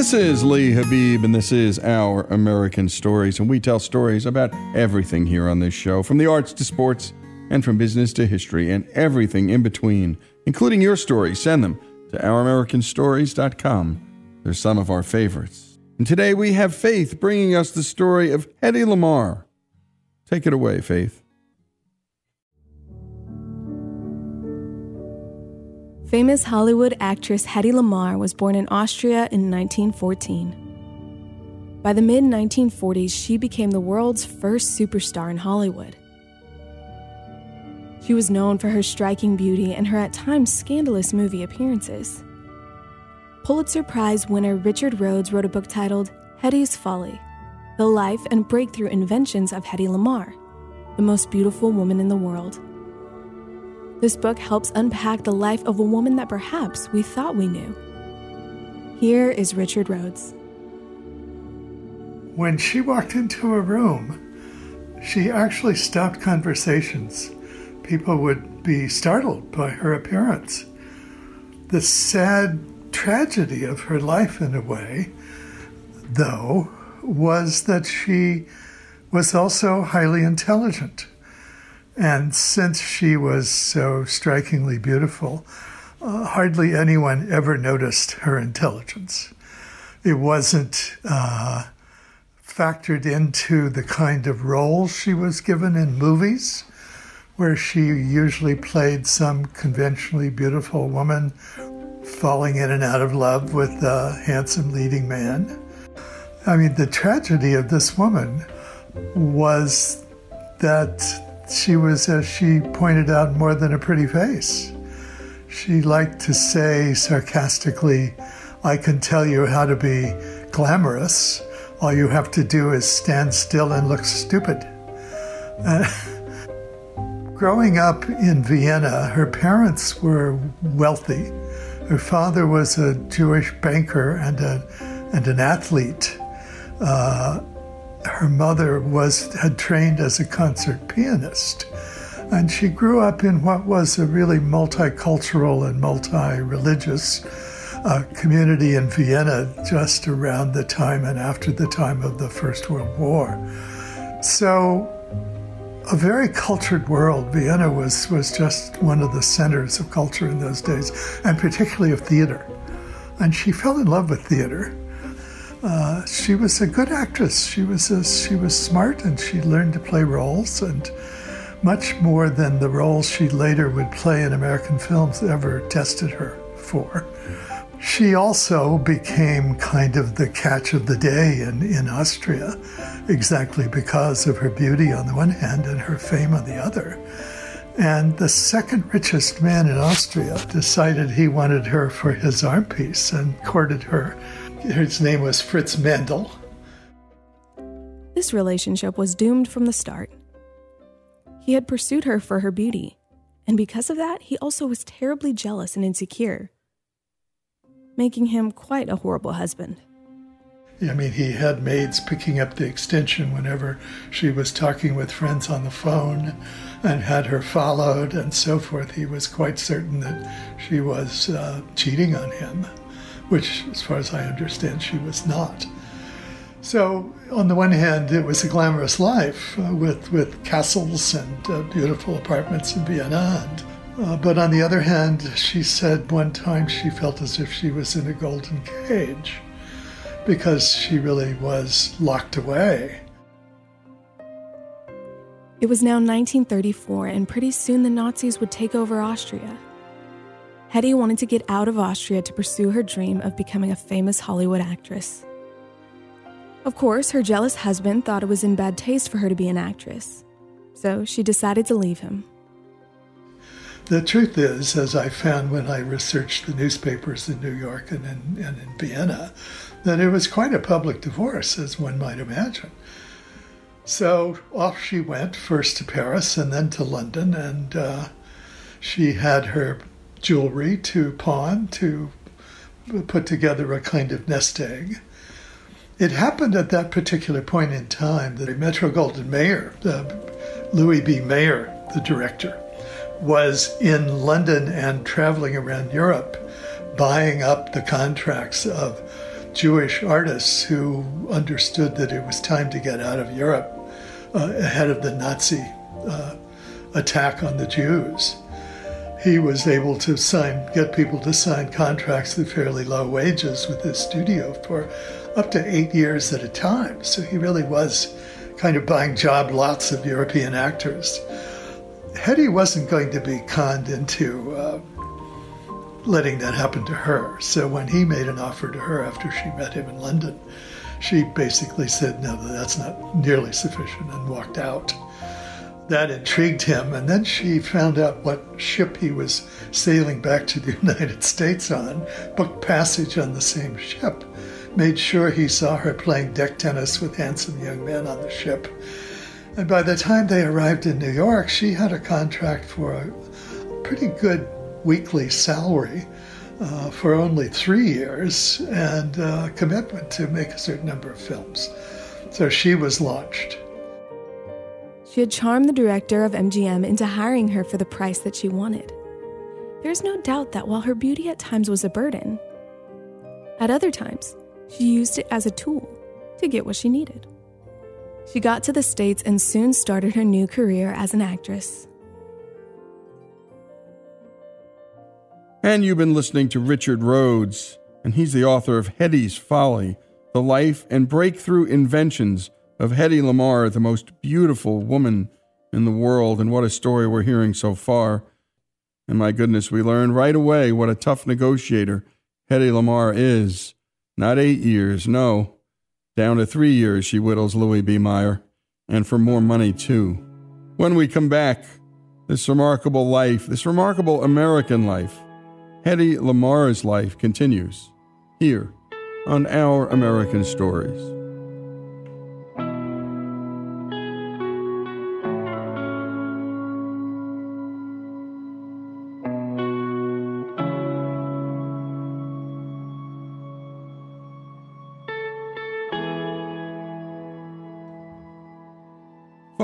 This is Lee Habib, and this is Our American Stories. And we tell stories about everything here on this show from the arts to sports, and from business to history, and everything in between, including your stories. Send them to OurAmericanStories.com. They're some of our favorites. And today we have Faith bringing us the story of Hedy Lamarr. Take it away, Faith. Famous Hollywood actress Hedy Lamarr was born in Austria in 1914. By the mid 1940s, she became the world's first superstar in Hollywood. She was known for her striking beauty and her at times scandalous movie appearances. Pulitzer Prize winner Richard Rhodes wrote a book titled Hedy's Folly The Life and Breakthrough Inventions of Hedy Lamarr, the most beautiful woman in the world. This book helps unpack the life of a woman that perhaps we thought we knew. Here is Richard Rhodes. When she walked into a room, she actually stopped conversations. People would be startled by her appearance. The sad tragedy of her life, in a way, though, was that she was also highly intelligent. And since she was so strikingly beautiful, uh, hardly anyone ever noticed her intelligence. It wasn't uh, factored into the kind of roles she was given in movies, where she usually played some conventionally beautiful woman falling in and out of love with a handsome leading man. I mean, the tragedy of this woman was that she was, as she pointed out, more than a pretty face. She liked to say sarcastically, I can tell you how to be glamorous. All you have to do is stand still and look stupid. Growing up in Vienna, her parents were wealthy. Her father was a Jewish banker and, a, and an athlete. Uh, her mother was had trained as a concert pianist and she grew up in what was a really multicultural and multi-religious uh, community in Vienna just around the time and after the time of the First World War. So, a very cultured world. Vienna was, was just one of the centers of culture in those days, and particularly of theater. And she fell in love with theater Uh, she was a good actress. She was a, she was smart, and she learned to play roles, and much more than the roles she later would play in American films ever tested her for. She also became kind of the catch of the day in, in Austria, exactly because of her beauty on the one hand and her fame on the other. And the second richest man in Austria decided he wanted her for his arm piece and courted her. His name was Fritz Mandl. This relationship was doomed from the start. He had pursued her for her beauty, and because of that, he also was terribly jealous and insecure, making him quite a horrible husband. I mean, he had maids picking up the extension whenever she was talking with friends on the phone and had her followed and so forth. He was quite certain that she was uh, cheating on him, which, as far as I understand, she was not. So, on the one hand, it was a glamorous life uh, with, with castles and uh, beautiful apartments in Vienna. And, uh, but on the other hand, she said one time she felt as if she was in a golden cage because she really was locked away. It was now 1934, and pretty soon the Nazis would take over Austria. Hedy wanted to get out of Austria to pursue her dream of becoming a famous Hollywood actress. Of course, her jealous husband thought it was in bad taste for her to be an actress, so she decided to leave him. The truth is, as I found when I researched the newspapers in New York and in, and in Vienna, that it was quite a public divorce, as one might imagine. So off she went, first to Paris and then to London, and uh, she had her jewelry to pawn to put together a kind of nest egg. It happened at that particular point in time that Metro Goldwyn Mayer, Louis B. Mayer, the director, was in London and traveling around Europe, buying up the contracts of Jewish artists who understood that it was time to get out of Europe uh, ahead of the Nazi uh, attack on the Jews. He was able to sign, get people to sign contracts at fairly low wages with his studio for up to eight years at a time. So he really was kind of buying job lots of European actors. Hedy wasn't going to be conned into uh, letting that happen to her. So when he made an offer to her after she met him in London, she basically said, No, that's not nearly sufficient, and walked out. That intrigued him, and then she found out what ship he was sailing back to the United States on, booked passage on the same ship, made sure he saw her playing deck tennis with handsome young men on the ship. And by the time they arrived in New York, she had a contract for a pretty good weekly salary uh, for only three years and uh, commitment to make a certain number of films. So she was launched. She had charmed the director of MGM into hiring her for the price that she wanted. There's no doubt that while her beauty at times was a burden, at other times, she used it as a tool to get what she needed. She got to the States and soon started her new career as an actress. And you've been listening to Richard Rhodes, and he's the author of Hedy's Folly The Life and Breakthrough Inventions of Hedy Lamarr, the most beautiful woman in the world. And what a story we're hearing so far. And my goodness, we learned right away what a tough negotiator Hedy Lamarr is. Not eight years, no. Down to three years, she whittles Louis B. Mayer, and for more money, too. When we come back, this remarkable life, this remarkable American life, Hedy Lamarr's life continues here on Our American Stories.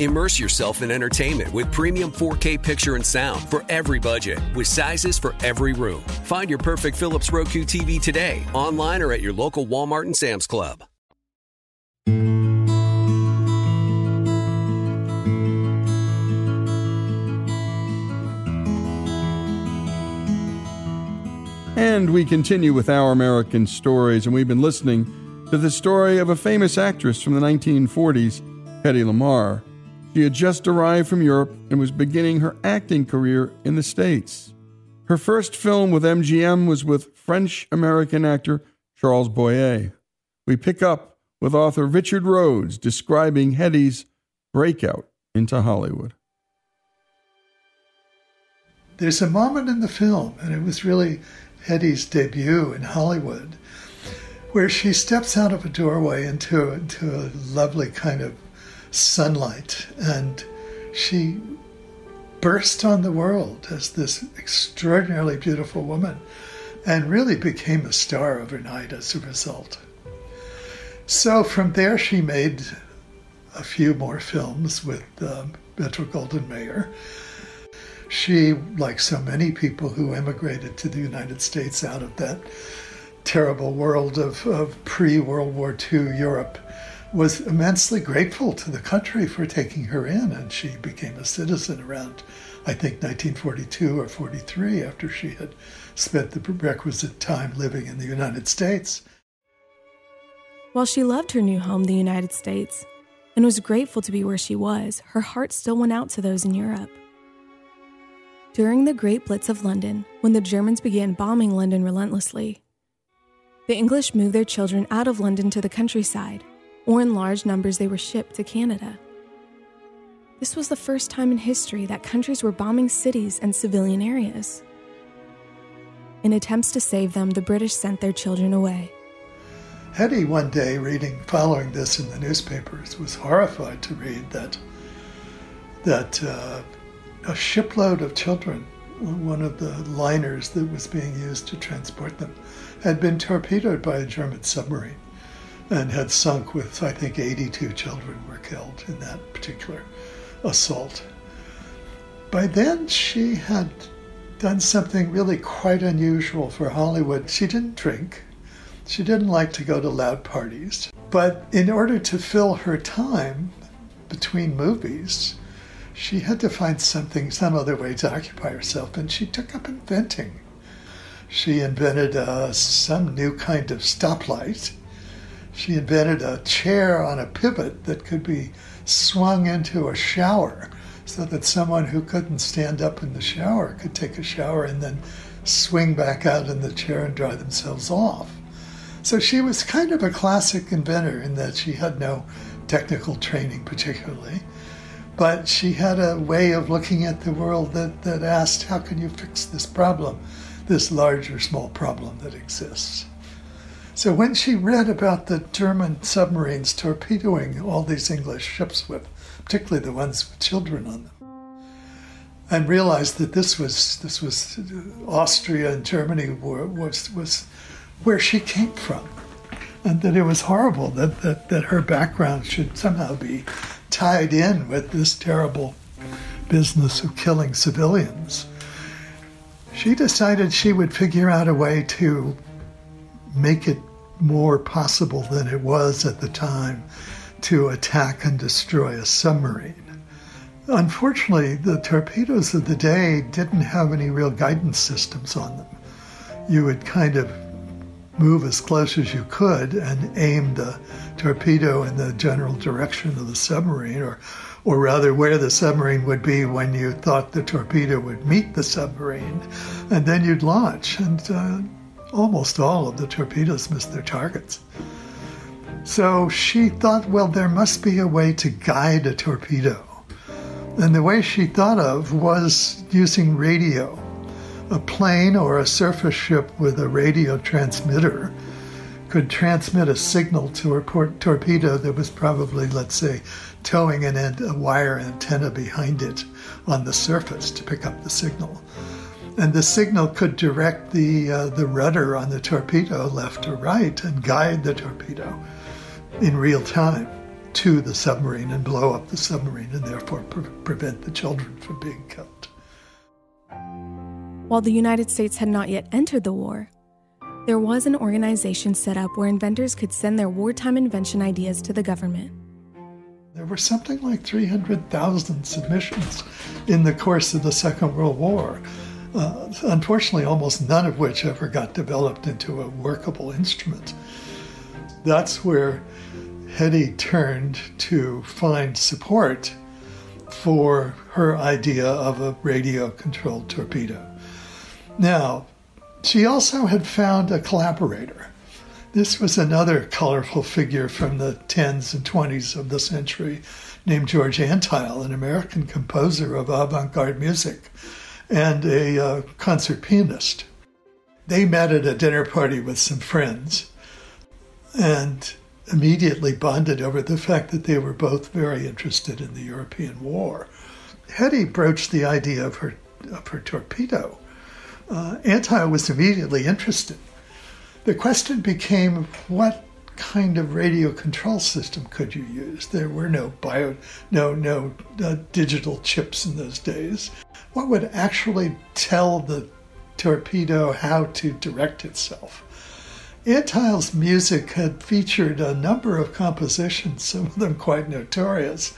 Immerse yourself in entertainment with premium 4K picture and sound for every budget, with sizes for every room. Find your perfect Philips Roku TV today, online or at your local Walmart and Sam's Club. And we continue with our American stories, and we've been listening to the story of a famous actress from the 1940s, Hedy Lamarr. She had just arrived from Europe and was beginning her acting career in the States. Her first film with MGM was with French American actor Charles Boyer. We pick up with author Richard Rhodes describing Hedy's breakout into Hollywood. There's a moment in the film, and it was really Hedy's debut in Hollywood, where she steps out of a doorway into, into a lovely kind of sunlight and she burst on the world as this extraordinarily beautiful woman and really became a star overnight as a result. So from there, she made a few more films with um, Metro Goldwyn Mayer. She, like so many people who emigrated to the United States out of that terrible world of, of pre World War II Europe, was immensely grateful to the country for taking her in, and she became a citizen around, I think, 1942 or 43 after she had spent the requisite time living in the United States. While she loved her new home, the United States, and was grateful to be where she was, her heart still went out to those in Europe. During the Great Blitz of London, when the Germans began bombing London relentlessly, the English moved their children out of London to the countryside, or in large numbers they were shipped to Canada. This was the first time in history that countries were bombing cities and civilian areas. In attempts to save them, the British sent their children away. Hedy, one day, reading, following this in the newspapers, was horrified to read that that uh, a shipload of children, one of the liners that was being used to transport them, had been torpedoed by a German submarine and had sunk with, I think, 82 children were killed in that particular assault. By then, she had done something really quite unusual for Hollywood. She didn't drink. She didn't like to go to loud parties. But in order to fill her time between movies, she had to find something, some other way to occupy herself, and she took up inventing. She invented uh, some new kind of stoplight. She invented a chair on a pivot that could be swung into a shower so that someone who couldn't stand up in the shower could take a shower and then swing back out in the chair and dry themselves off. So she was kind of a classic inventor in that she had no technical training particularly, but she had a way of looking at the world that, that asked, how can you fix this problem, this large or small problem that exists? So when she read about the German submarines torpedoing all these English ships with particularly the ones with children on them, and realized that this was this was uh, Austria and Germany were, was was where she came from, and that it was horrible that, that that her background should somehow be tied in with this terrible business of killing civilians. She decided she would figure out a way to make it more possible than it was at the time to attack and destroy a submarine. Unfortunately, the torpedoes of the day didn't have any real guidance systems on them. You would kind of move as close as you could and aim the torpedo in the general direction of the submarine, or, or rather where the submarine would be when you thought the torpedo would meet the submarine, and then you'd launch. And uh, almost all of the torpedoes missed their targets. So she thought, well, there must be a way to guide a torpedo. And the way she thought of was using radio. A plane or a surface ship with a radio transmitter could transmit a signal to a torpedo that was probably, let's say, towing an end, a wire antenna behind it on the surface to pick up the signal. And the signal could direct the, uh, the rudder on the torpedo left or right and guide the torpedo in real time to the submarine and blow up the submarine and therefore pre- prevent the children from being killed. While the United States had not yet entered the war, there was an organization set up where inventors could send their wartime invention ideas to the government. There were something like 300,000 submissions in the course of the Second World War. Uh, unfortunately, almost none of which ever got developed into a workable instrument. That's where Hedy turned to find support for her idea of a radio controlled torpedo. Now, she also had found a collaborator. This was another colorful figure from the 10s and 20s of the century named George Antheil, an American composer of avant garde music and a uh, concert pianist. They met at a dinner party with some friends and immediately bonded over the fact that they were both very interested in the European war. Hedy broached the idea of her, of her torpedo. Uh, Antheil was immediately interested. The question became what kind of radio control system could you use? There were no bio, no no uh, digital chips in those days. What would actually tell the torpedo how to direct itself? Antheil's music had featured a number of compositions, some of them quite notorious,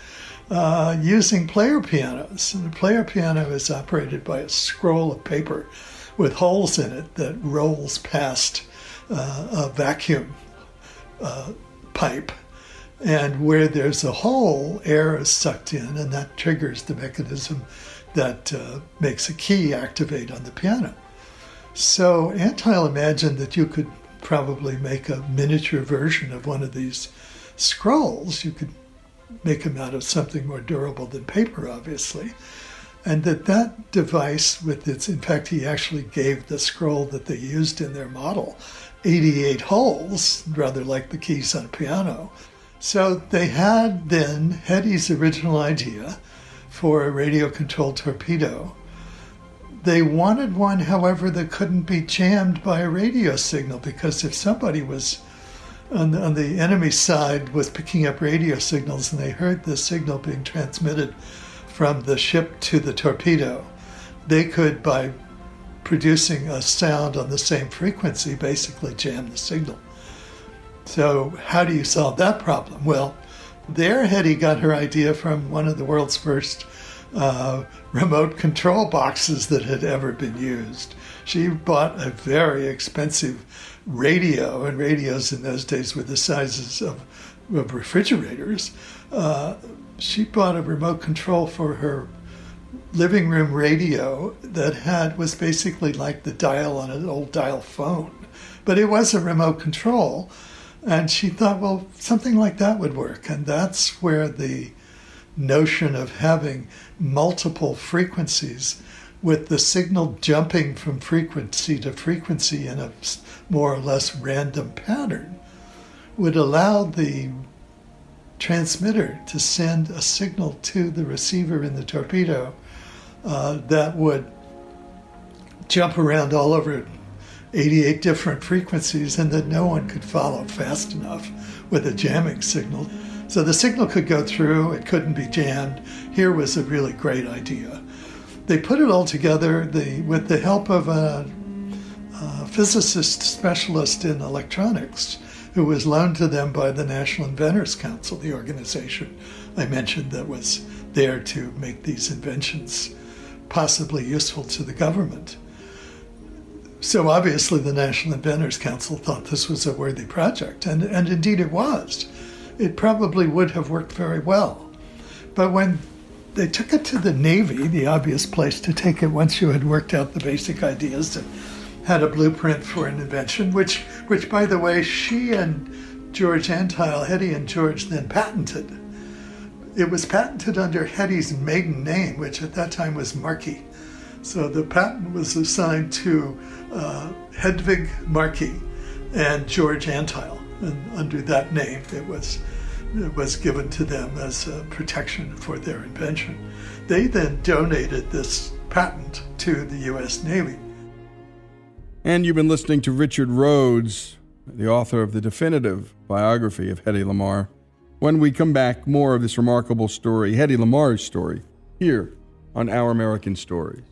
uh, using player pianos. And a player piano is operated by a scroll of paper with holes in it that rolls past uh, a vacuum uh, pipe. And where there's a hole, air is sucked in, and that triggers the mechanism that uh, makes a key activate on the piano. So Antheil imagined that you could probably make a miniature version of one of these scrolls. You could make them out of something more durable than paper, obviously. And that that device with its, in fact, he actually gave the scroll that they used in their model 88 holes, rather like the keys on a piano. So they had then Hedy's original idea for a radio controlled torpedo they wanted one, however, that couldn't be jammed by a radio signal because if somebody was on the, on the enemy side was picking up radio signals and they heard the signal being transmitted from the ship to the torpedo, they could, by producing a sound on the same frequency basically jam the signal. So, how do you solve that problem? Well, there, Hedy got her idea from one of the world's first uh, remote control boxes that had ever been used. She bought a very expensive radio, and radios in those days were the sizes of, of refrigerators. Uh, she bought a remote control for her living room radio that had was basically like the dial on an old dial phone, but it was a remote control. And she thought, well, something like that would work. And that's where the notion of having multiple frequencies with the signal jumping from frequency to frequency in a more or less random pattern would allow the transmitter to send a signal to the receiver in the torpedo uh, that would jump around all over 88 different frequencies and that no one could follow fast enough with a jamming signal. So the signal could go through, it couldn't be jammed. Here was a really great idea. They put it all together the, with the help of a, a physicist specialist in electronics who was loaned to them by the National Inventors Council, the organization I mentioned that was there to make these inventions possibly useful to the government. So obviously, the National Inventors Council thought this was a worthy project, and, and indeed it was. It probably would have worked very well. But when they took it to the Navy, the obvious place to take it once you had worked out the basic ideas and had a blueprint for an invention, which, which by the way, she and George Antheil, Hedy and George, then patented. It was patented under Hedy's maiden name, which at that time was Markey. So the patent was assigned to uh, Hedvig Markey and George Antheil, and under that name, it was it was given to them as protection for their invention. They then donated this patent to the U.S. Navy. And you've been listening to Richard Rhodes, the author of the definitive biography of Hedy Lamarr. When we come back, more of this remarkable story, Hedy Lamarr's story, here on Our American Stories.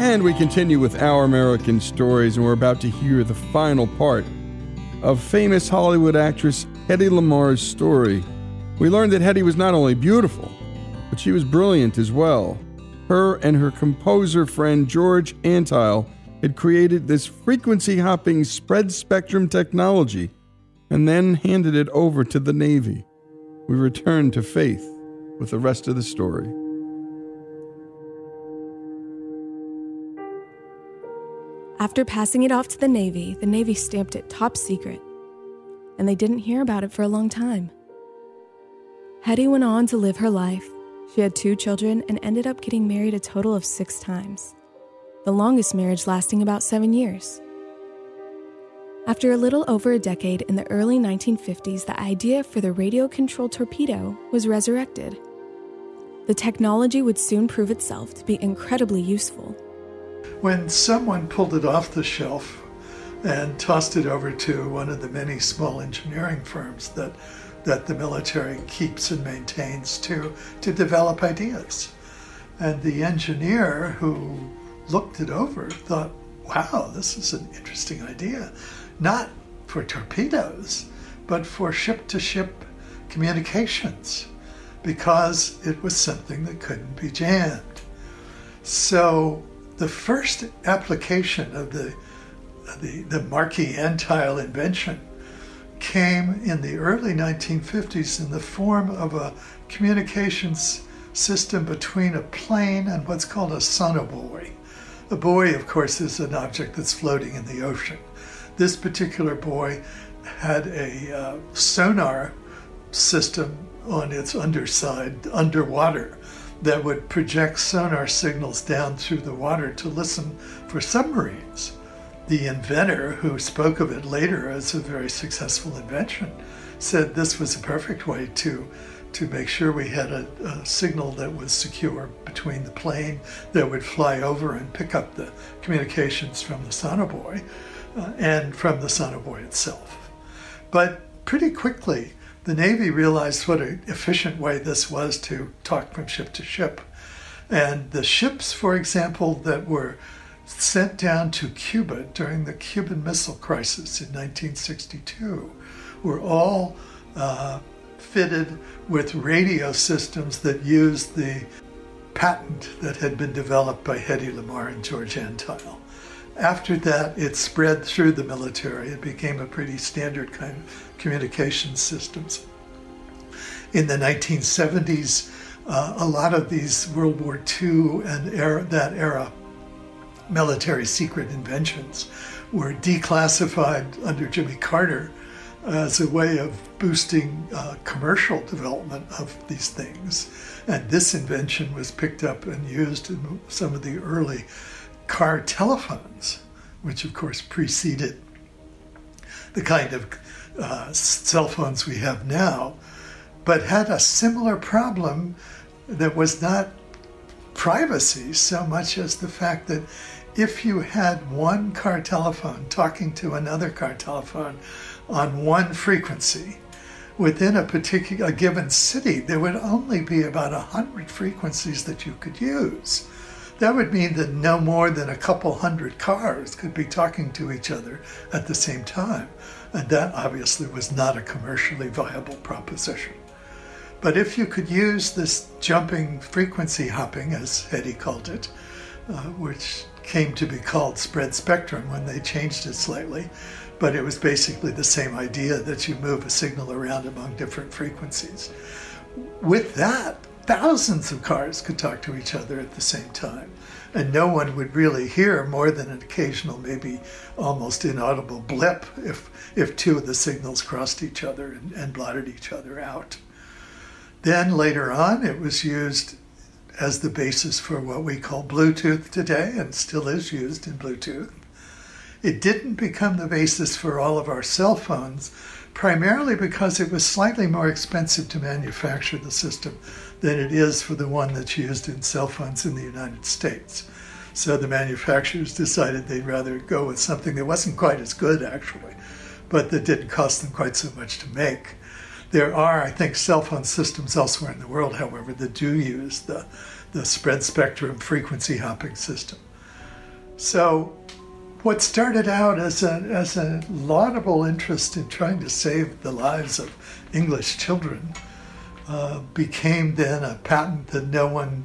And we continue with Our American Stories, and we're about to hear the final part of famous Hollywood actress Hedy Lamarr's story. We learned that Hedy was not only beautiful, but she was brilliant as well. Her and her composer friend George Antheil had created this frequency hopping spread spectrum technology and then handed it over to the Navy. We return to Faith with the rest of the story. After passing it off to the Navy, the Navy stamped it top secret, and they didn't hear about it for a long time. Hedy went on to live her life. She had two children and ended up getting married a total of six times, the longest marriage lasting about seven years. After a little over a decade in the early 1950s, the idea for the radio controlled torpedo was resurrected. The technology would soon prove itself to be incredibly useful. When someone pulled it off the shelf and tossed it over to one of the many small engineering firms that that the military keeps and maintains to to develop ideas. And the engineer who looked it over thought, wow, this is an interesting idea. Not for torpedoes, but for ship to ship communications, because it was something that couldn't be jammed. So the first application of the, the, the Markey Antheil invention came in the early 1950s in the form of a communications system between a plane and what's called a sonobuoy. A buoy, of course, is an object that's floating in the ocean. This particular buoy had a uh, sonar system on its underside underwater that would project sonar signals down through the water to listen for submarines. The inventor, who spoke of it later as a very successful invention, said this was a perfect way to to make sure we had a, a, signal that was secure between the plane that would fly over and pick up the communications from the sonobuoy uh, and from the sonobuoy itself. But pretty quickly, the Navy realized what an efficient way this was to talk from ship to ship. And the ships, for example, that were sent down to Cuba during the Cuban Missile Crisis in 1962 were all uh, fitted with radio systems that used the patent that had been developed by Hedy Lamarr and George Antheil. After that, it spread through the military. It became a pretty standard kind of communication systems. In the 1970s, uh, a lot of these World War II and era, that era military secret inventions were declassified under Jimmy Carter as a way of boosting uh, commercial development of these things. And this invention was picked up and used in some of the early car telephones, which of course preceded the kind of uh, cell phones we have now, but had a similar problem that was not privacy so much as the fact that if you had one car telephone talking to another car telephone on one frequency, within a particular a given city, there would only be about a hundred frequencies that you could use. That would mean that no more than a couple hundred cars could be talking to each other at the same time. And that obviously was not a commercially viable proposition. But if you could use this jumping frequency hopping, as Hedy called it, uh, which came to be called spread spectrum when they changed it slightly, but it was basically the same idea that you move a signal around among different frequencies. With that, thousands of cars could talk to each other at the same time. And no one would really hear more than an occasional, maybe almost inaudible blip if, if two of the signals crossed each other and, and blotted each other out. Then later on, it was used as the basis for what we call Bluetooth today and still is used in Bluetooth. It didn't become the basis for all of our cell phones primarily because it was slightly more expensive to manufacture the system than it is for the one that's used in cell phones in the United States. So the manufacturers decided they'd rather go with something that wasn't quite as good, actually, but that didn't cost them quite so much to make. There are, I think, cell phone systems elsewhere in the world, however, that do use the, the spread spectrum frequency hopping system. So, what started out as a, as a laudable interest in trying to save the lives of English children uh, became then a patent that no one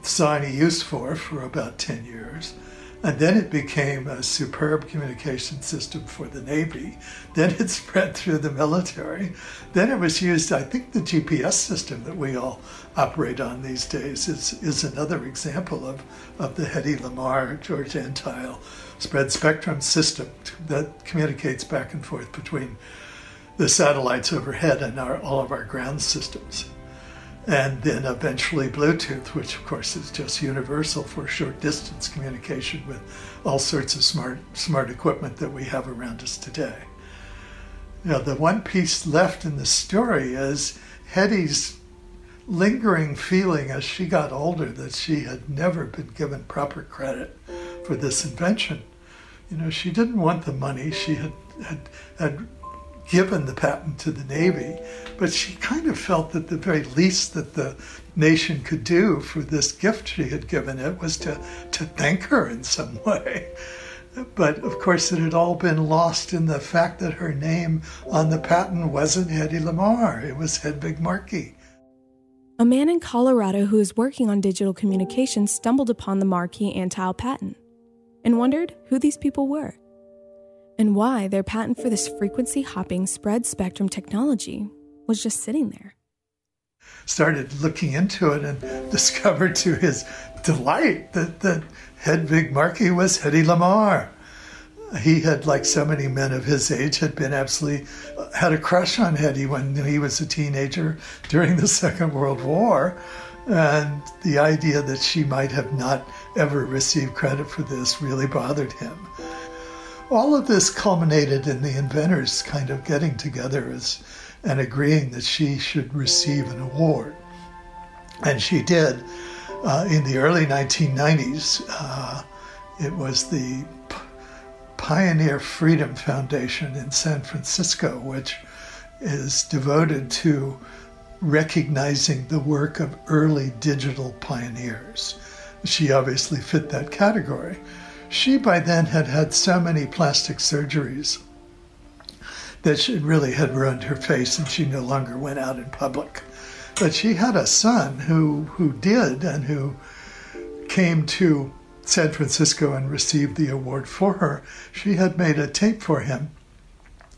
saw any use for for about 10 years. And then it became a superb communication system for the Navy. Then it spread through the military. Then it was used, I think the GPS system that we all operate on these days is, is another example of, of the Hedy Lamarr, George Antheil spread spectrum system that communicates back and forth between the satellites overhead and our, all of our ground systems and then eventually Bluetooth, which of course is just universal for short distance communication with all sorts of smart smart equipment that we have around us today. Now, the one piece left in the story is Hedy's lingering feeling as she got older that she had never been given proper credit for this invention. You know, she didn't want the money. She had had, had given the patent to the Navy, but she kind of felt that the very least that the nation could do for this gift she had given it was to, to thank her in some way. But of course, it had all been lost in the fact that her name on the patent wasn't Hedy Lamarr, it was Hedvig Markey. A man in Colorado who is working on digital communications stumbled upon the Markey Antheil patent and wondered who these people were and why their patent for this frequency hopping spread spectrum technology was just sitting there. Started looking into it and discovered to his delight that, that Hedvig Markey was Hedy Lamarr. He had, like so many men of his age, had been absolutely uh, had a crush on Hedy when he was a teenager during the Second World War. And the idea that she might have not ever received credit for this really bothered him all of this culminated in the inventors kind of getting together as, and agreeing that she should receive an award. And she did. Uh, in the early 1990s, uh, it was the P- Pioneer Freedom Foundation in San Francisco, which is devoted to recognizing the work of early digital pioneers. She obviously fit that category. She by then had had so many plastic surgeries that she really had ruined her face and she no longer went out in public. But she had a son who, who did and who came to San Francisco and received the award for her. She had made a tape for him,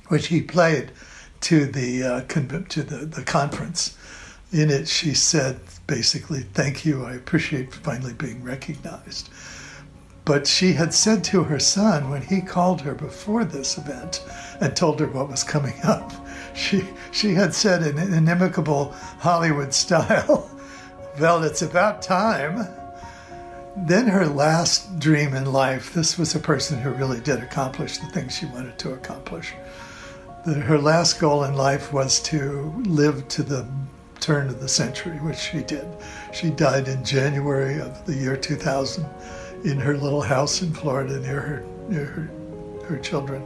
which he played to the uh, to the, the conference. In it, she said basically, "Thank you. I appreciate finally being recognized." But she had said to her son when he called her before this event and told her what was coming up, she, she had said in an inimicable Hollywood style, Well, it's about time. Then her last dream in life, this was a person who really did accomplish the things she wanted to accomplish. Her last goal in life was to live to the turn of the century, which she did. She died in January of the year 2000 in her little house in Florida near her near her, her children.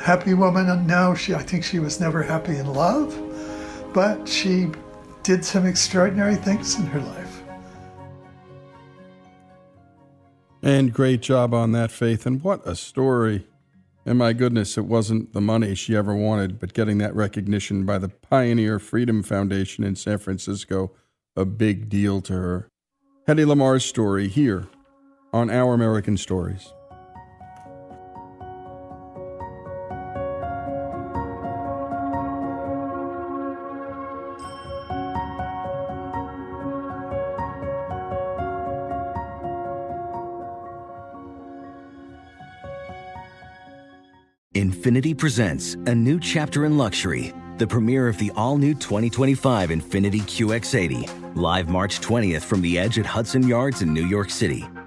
Happy woman? No, she. I think she was never happy in love, but she did some extraordinary things in her life. And great job on that, Faith. And what a story. And my goodness, it wasn't the money she ever wanted, but getting that recognition by the Pioneer Freedom Foundation in San Francisco, a big deal to her. Hedy Lamarr's story here on Our American Stories. Infiniti presents a new chapter in luxury, the premiere of the all new 2025 Infiniti QX80, live March 20th from the edge at Hudson Yards in New York City